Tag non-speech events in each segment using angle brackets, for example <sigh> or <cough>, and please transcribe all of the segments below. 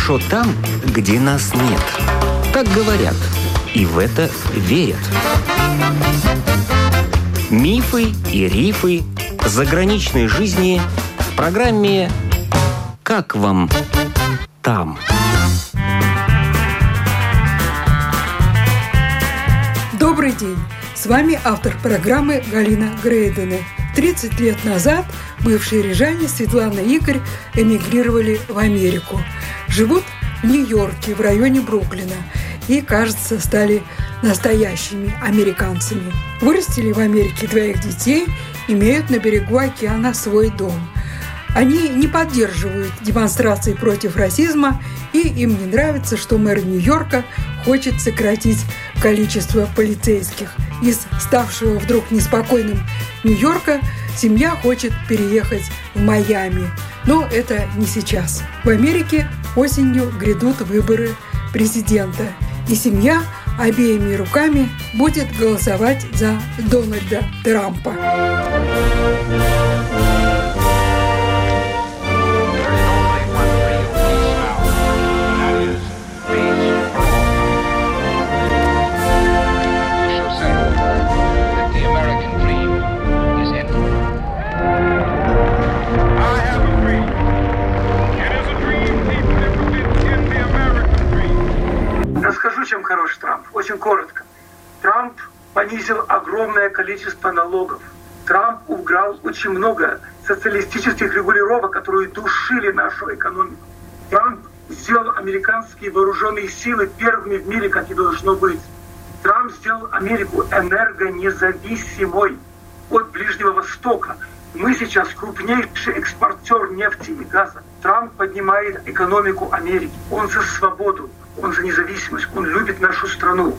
хорошо там, где нас нет. Так говорят, и в это верят. Мифы и рифы заграничной жизни в программе «Как вам там?». Добрый день! С вами автор программы Галина Грейдена. 30 лет назад бывшие рижане Светлана и Игорь эмигрировали в Америку. Живут в Нью-Йорке, в районе Бруклина. И, кажется, стали настоящими американцами. Вырастили в Америке двоих детей, имеют на берегу океана свой дом – они не поддерживают демонстрации против расизма, и им не нравится, что мэр Нью-Йорка хочет сократить количество полицейских. Из ставшего вдруг неспокойным Нью-Йорка семья хочет переехать в Майами. Но это не сейчас. В Америке осенью грядут выборы президента. И семья обеими руками будет голосовать за Дональда Трампа. Убрал очень много социалистических регулировок, которые душили нашу экономику. Трамп сделал американские вооруженные силы первыми в мире, как и должно быть. Трамп сделал Америку энергонезависимой от Ближнего Востока. Мы сейчас крупнейший экспортер нефти и газа. Трамп поднимает экономику Америки. Он за свободу он за независимость, он любит нашу страну.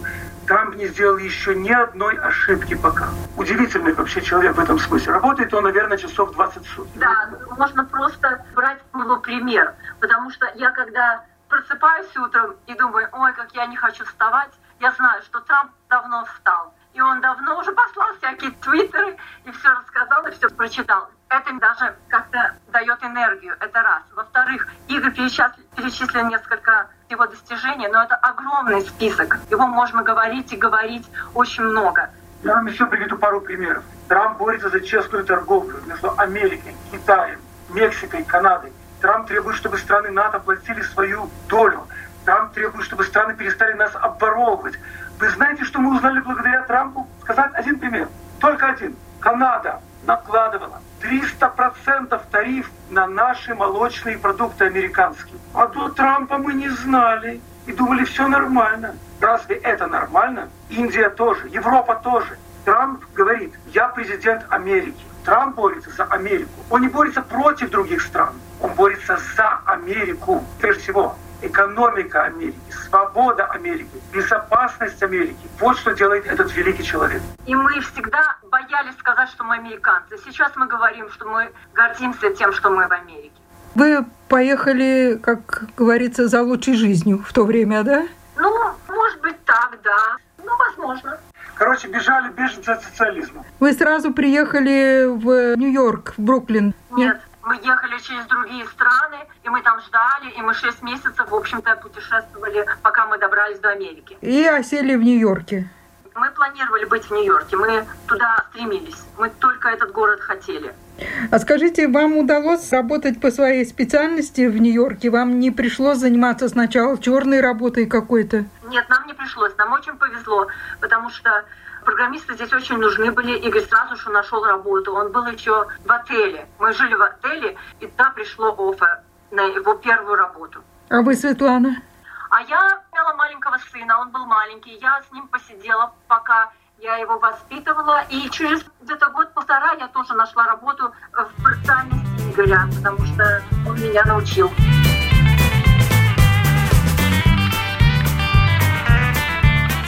Трамп не сделал еще ни одной ошибки пока. Удивительный вообще человек в этом смысле. Работает он, наверное, часов 20 в сутки. Да, можно просто брать его пример. Потому что я когда просыпаюсь утром и думаю, ой, как я не хочу вставать, я знаю, что Трамп давно встал. И он давно уже послал всякие твиттеры и все рассказал, и все прочитал. Это даже как-то дает энергию, это раз. Во-вторых, Игорь перечислил несколько его достижений, но это огромный список. Его можно говорить и говорить очень много. Я вам еще приведу пару примеров. Трамп борется за честную торговлю между Америкой, Китаем, Мексикой, Канадой. Трамп требует, чтобы страны НАТО платили свою долю. Трамп требует, чтобы страны перестали нас обворовывать. Вы знаете, что мы узнали благодаря Трампу? Сказать один пример. Только один. Канада накладывала 300% тариф на наши молочные продукты американские. А до Трампа мы не знали и думали, все нормально. Разве это нормально? Индия тоже, Европа тоже. Трамп говорит, я президент Америки. Трамп борется за Америку. Он не борется против других стран. Он борется за Америку. Прежде всего, экономика Америки, свобода Америки, безопасность Америки. Вот что делает этот великий человек. И мы всегда боялись сказать, что мы американцы. Сейчас мы говорим, что мы гордимся тем, что мы в Америке. Вы поехали, как говорится, за лучшей жизнью в то время, да? Ну, может быть так, да. Ну, возможно. Короче, бежали беженцы от социализма. Вы сразу приехали в Нью-Йорк, в Бруклин? Нет, мы ехали через другие страны, и мы там ждали, и мы шесть месяцев, в общем-то, путешествовали, пока мы добрались до Америки. И осели в Нью-Йорке. Мы планировали быть в Нью-Йорке, мы туда стремились, мы только этот город хотели. А скажите, вам удалось работать по своей специальности в Нью-Йорке? Вам не пришлось заниматься сначала черной работой какой-то? Нет, нам не пришлось. Нам очень повезло, потому что программисты здесь очень нужны были. Игорь сразу же нашел работу. Он был еще в отеле. Мы жили в отеле, и туда пришло оффер на его первую работу. А вы, Светлана? А я имела маленького сына, он был маленький. Я с ним посидела, пока я его воспитывала. И через где-то год-полтора я тоже нашла работу в специальности Игоря, потому что он меня научил.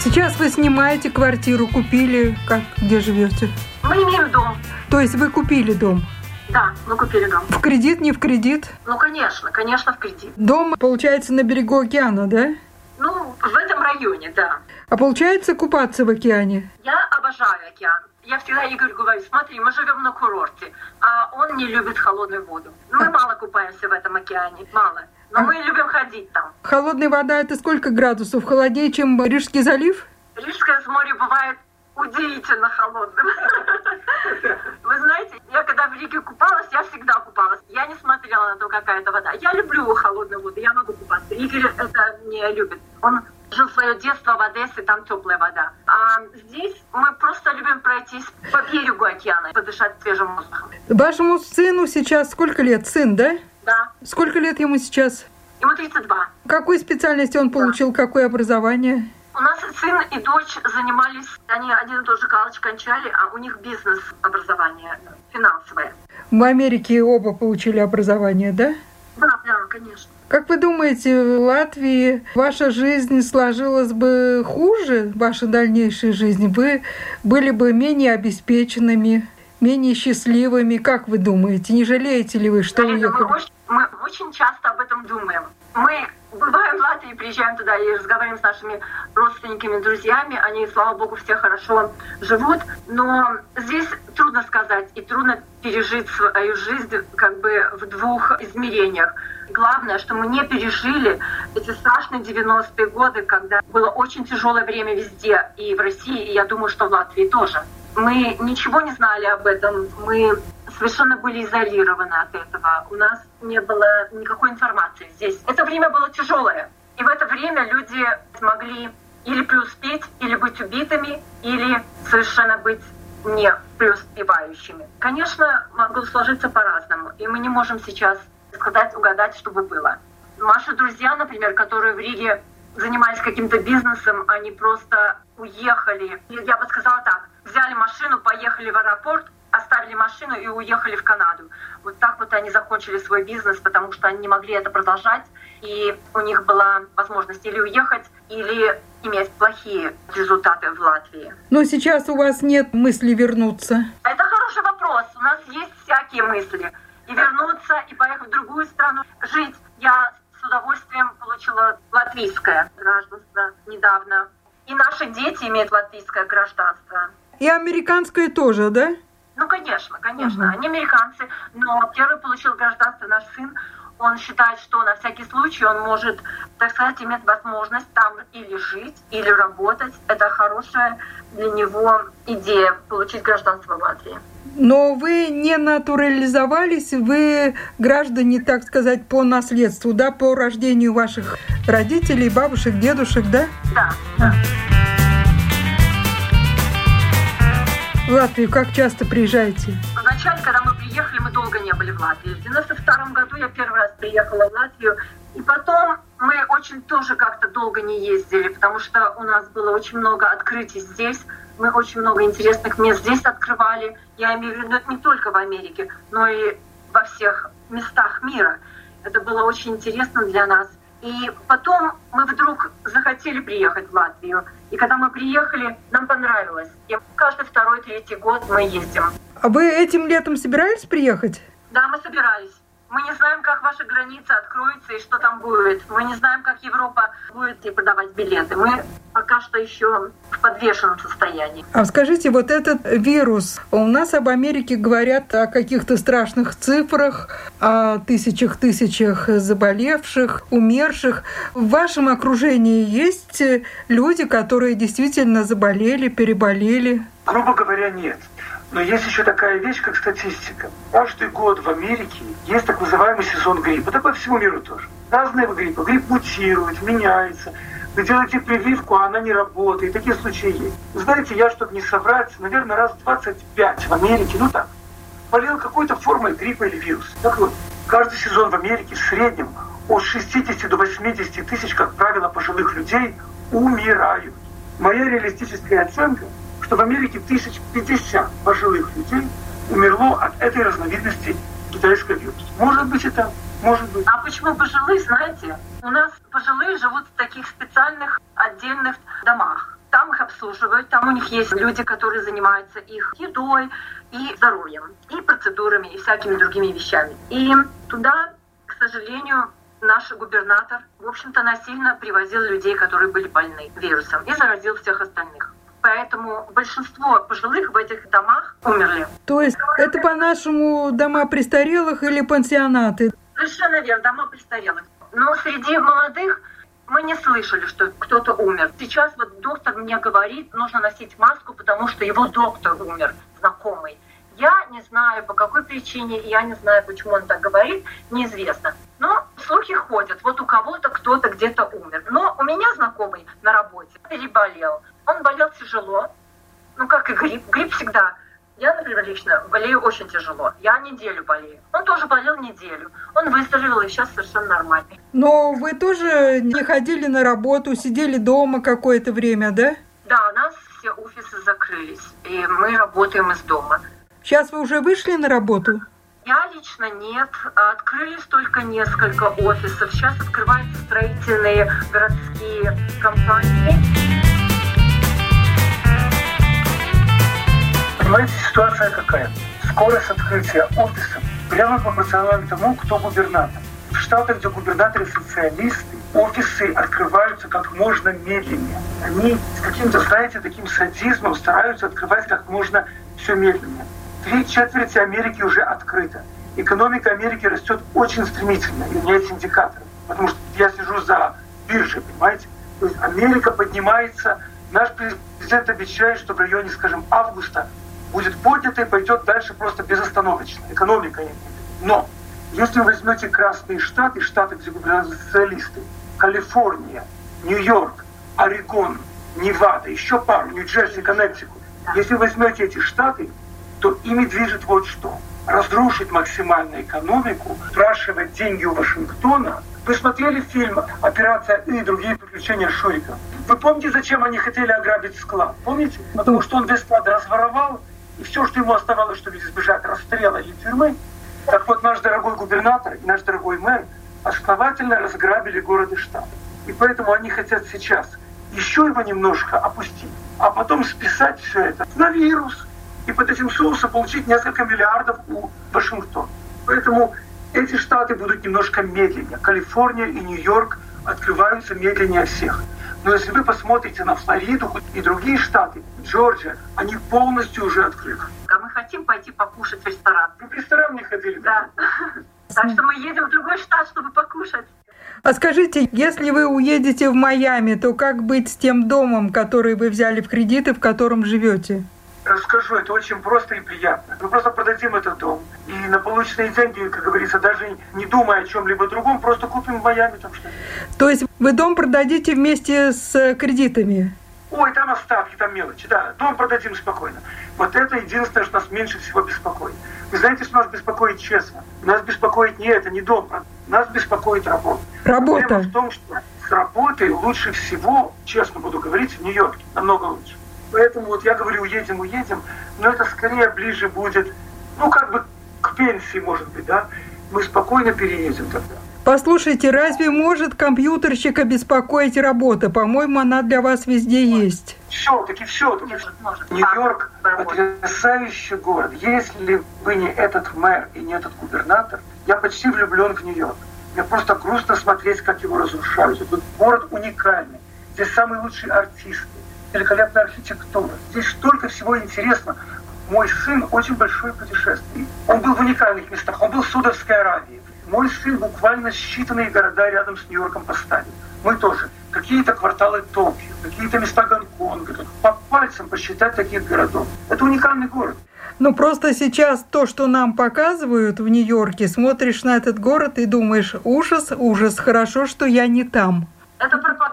Сейчас вы снимаете квартиру, купили, как, где живете? Мы имеем дом. То есть вы купили дом? Да, мы купили дом. В кредит, не в кредит? Ну, конечно, конечно, в кредит. Дом, получается, на берегу океана, да? Ну, в этом районе, да. А получается купаться в океане? Я обожаю океан. Я всегда Игорь говорю, смотри, мы живем на курорте, а он не любит холодную воду. Мы мало купаемся в этом океане, мало. Но а... мы любим ходить там. Холодная вода это сколько градусов? Холоднее, чем Рижский залив? Рижское море бывает удивительно холодным. <laughs> Вы знаете, я когда в Риге купалась, я всегда купалась. Я не смотрела на то, какая это вода. Я люблю холодную воду, я могу купаться. Игорь это не любит. Он жил свое детство в Одессе, там теплая вода. А здесь мы просто любим пройтись по берегу океана, подышать свежим воздухом. Вашему сыну сейчас сколько лет? Сын, да? Да. Сколько лет ему сейчас? Ему 32. Какой специальности он получил, да. какое образование? У нас сын и дочь занимались, они один и тот же колледж кончали, а у них бизнес образование финансовое. В Америке оба получили образование, да? Да, да, конечно. Как вы думаете, в Латвии ваша жизнь сложилась бы хуже, ваша дальнейшая жизнь? Вы были бы менее обеспеченными, менее счастливыми? Как вы думаете? Не жалеете ли вы, что Марина, уехали? Мы очень, мы очень часто об этом думаем. Мы бываем в Латвии, приезжаем туда и разговариваем с нашими родственниками, друзьями. Они, слава богу, все хорошо живут. Но здесь трудно сказать и трудно пережить свою жизнь как бы в двух измерениях. Главное, что мы не пережили эти страшные 90-е годы, когда было очень тяжелое время везде, и в России, и я думаю, что в Латвии тоже. Мы ничего не знали об этом, мы совершенно были изолированы от этого. У нас не было никакой информации здесь. Это время было тяжелое. И в это время люди смогли или преуспеть, или быть убитыми, или совершенно быть не преуспевающими. Конечно, могло сложиться по-разному, и мы не можем сейчас сказать, угадать, что бы было. Наши друзья, например, которые в Риге занимались каким-то бизнесом, они просто уехали. Я бы сказала так, взяли машину, поехали в аэропорт, оставили машину и уехали в Канаду. Вот так вот они закончили свой бизнес, потому что они не могли это продолжать, и у них была возможность или уехать, или иметь плохие результаты в Латвии. Но сейчас у вас нет мысли вернуться? Это хороший вопрос. У нас есть всякие мысли. И вернуться, и поехать в другую страну, жить. Я с удовольствием получила латвийское гражданство недавно. И наши дети имеют латвийское гражданство. И американское тоже, да? Ну, конечно, конечно. Угу. Они американцы, но первый получил гражданство наш сын. Он считает, что на всякий случай он может, так сказать, иметь возможность там или жить, или работать. Это хорошая для него идея получить гражданство Латвии. Но вы не натурализовались, вы граждане, так сказать, по наследству, да, по рождению ваших родителей, бабушек, дедушек, да? Да, да. В Латвию как часто приезжаете? Вначале, когда мы Латвии. В 92 году я первый раз приехала в Латвию. И потом мы очень тоже как-то долго не ездили, потому что у нас было очень много открытий здесь. Мы очень много интересных мест здесь открывали. Я имею в виду это не только в Америке, но и во всех местах мира. Это было очень интересно для нас. И потом мы вдруг захотели приехать в Латвию. И когда мы приехали, нам понравилось. И каждый второй, третий год мы ездим. А вы этим летом собирались приехать? Да, мы собирались. Мы не знаем, как ваши границы откроются и что там будет. Мы не знаем, как Европа будет продавать билеты. Мы пока что еще в подвешенном состоянии. А скажите, вот этот вирус, у нас об Америке говорят о каких-то страшных цифрах, о тысячах-тысячах заболевших, умерших. В вашем окружении есть люди, которые действительно заболели, переболели? Грубо говоря, нет. Но есть еще такая вещь, как статистика. Каждый год в Америке есть так называемый сезон гриппа. Это по всему миру тоже. Разные гриппы. Грипп мутирует, меняется. Вы делаете прививку, а она не работает. Такие случаи есть. Знаете, я, чтобы не соврать, наверное, раз 25 в Америке, ну так, болел какой-то формой гриппа или вируса. Так вот, каждый сезон в Америке в среднем от 60 до 80 тысяч, как правило, пожилых людей умирают. Моя реалистическая оценка – что в Америке 1050 пожилых людей умерло от этой разновидности китайской вируса. Может быть это, может быть. А почему пожилые, знаете? У нас пожилые живут в таких специальных отдельных домах. Там их обслуживают, там у них есть люди, которые занимаются их едой и здоровьем, и процедурами, и всякими другими вещами. И туда, к сожалению, наш губернатор, в общем-то, насильно привозил людей, которые были больны вирусом, и заразил всех остальных поэтому большинство пожилых в этих домах умерли. То есть это по-нашему дома престарелых или пансионаты? Совершенно верно, дома престарелых. Но среди молодых мы не слышали, что кто-то умер. Сейчас вот доктор мне говорит, нужно носить маску, потому что его доктор умер, знакомый. Я не знаю, по какой причине, я не знаю, почему он так говорит, неизвестно. Но слухи ходят, вот у кого-то кто-то где-то умер. Но у меня знакомый на работе переболел. Он болел тяжело, ну как и грипп. Грипп всегда я, например, лично болею очень тяжело. Я неделю болею. Он тоже болел неделю. Он выздоровел и сейчас совершенно нормальный. Но вы тоже не ходили на работу, сидели дома какое-то время, да? Да, у нас все офисы закрылись, и мы работаем из дома. Сейчас вы уже вышли на работу? Я лично нет. Открылись только несколько офисов. Сейчас открываются строительные городские компании. Понимаете, ситуация какая? Скорость открытия офисов прямо пропорциональна тому, кто губернатор. В штатах, где губернаторы социалисты, офисы открываются как можно медленнее. Они с каким-то, знаете, таким садизмом стараются открывать как можно все медленнее. Три четверти Америки уже открыто. Экономика Америки растет очень стремительно, и у меня есть индикаторы. Потому что я сижу за биржей, понимаете? То есть Америка поднимается, наш президент обещает, что в районе, скажем, августа будет поднято и пойдет дальше просто безостановочно. Экономика не Но если вы возьмете Красные Штаты, штаты, где губернаторы социалисты, Калифорния, Нью-Йорк, Орегон, Невада, еще пару, Нью-Джерси, Коннектикут, если возьмете эти штаты, то ими движет вот что. Разрушить максимально экономику, спрашивать деньги у Вашингтона. Вы смотрели фильм «Операция И» и другие приключения Шурика? Вы помните, зачем они хотели ограбить склад? Помните? Потому что он весь склад разворовал, и все, что ему оставалось, чтобы избежать расстрела или тюрьмы, так вот наш дорогой губернатор и наш дорогой мэр основательно разграбили город и штат. И поэтому они хотят сейчас еще его немножко опустить, а потом списать все это на вирус и под этим соусом получить несколько миллиардов у Вашингтона. Поэтому эти штаты будут немножко медленнее. Калифорния и Нью-Йорк открываются медленнее всех. Но если вы посмотрите на Флориду и другие штаты, Джорджия, они полностью уже открыты. А мы хотим пойти покушать в ресторан. Вы в ресторан не ходили? Да. <laughs> Так что мы едем в другой штат, чтобы покушать. А скажите, если вы уедете в Майами, то как быть с тем домом, который вы взяли в кредит и в котором живете? Расскажу, это очень просто и приятно. Мы просто продадим этот дом. И на полученные деньги, как говорится, даже не думая о чем-либо другом, просто купим в Майами там что То есть вы дом продадите вместе с кредитами? Ой, там остатки, там мелочи. Да, дом продадим спокойно. Вот это единственное, что нас меньше всего беспокоит. Вы знаете, что нас беспокоит честно? Нас беспокоит не это, не дом. Нас беспокоит работа. Работа. Проблема в том, что с работой лучше всего, честно буду говорить, в Нью-Йорке. Намного лучше. Поэтому вот я говорю, уедем, уедем, но это скорее ближе будет, ну, как бы к пенсии, может быть, да. Мы спокойно переедем тогда. Послушайте, разве может компьютерщика беспокоить работа? По-моему, она для вас везде есть. Все-таки, все-таки. Нью-Йорк потрясающий город. Если бы не этот мэр и не этот губернатор, я почти влюблен в Нью-Йорк. Мне просто грустно смотреть, как его разрушают. Этот город уникальный. Здесь самые лучшие артисты великолепная архитектура. Здесь столько всего интересно. Мой сын очень большой путешественник. Он был в уникальных местах. Он был в Судовской Аравии. Мой сын буквально считанные города рядом с Нью-Йорком поставил. Мы тоже. Какие-то кварталы Токио, какие-то места Гонконга. По пальцам посчитать таких городов. Это уникальный город. Ну, просто сейчас то, что нам показывают в Нью-Йорке, смотришь на этот город и думаешь, ужас, ужас, хорошо, что я не там. Это пропаганда.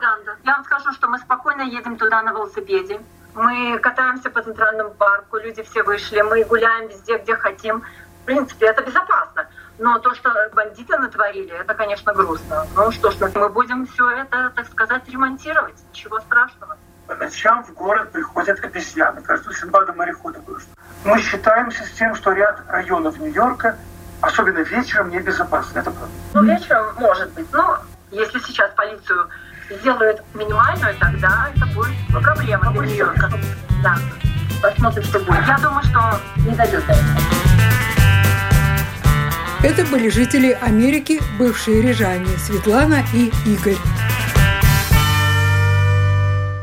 Я вам скажу, что мы спокойно едем туда на велосипеде. Мы катаемся по центральному парку, люди все вышли, мы гуляем везде, где хотим. В принципе, это безопасно. Но то, что бандиты натворили, это, конечно, грустно. Ну что ж, мы будем все это, так сказать, ремонтировать. Ничего страшного. По ночам в город приходят обезьяны. Кажется, Синбада морехода было. Мы считаемся с тем, что ряд районов Нью-Йорка, особенно вечером, небезопасны. Это правда. Ну, вечером может быть. Но если сейчас полицию сделают минимальную, тогда это будет проблема для Нью-Йорка. Да. Посмотрим, что будет. Я думаю, что не дойдет до этого. Это были жители Америки, бывшие рижане Светлана и Игорь.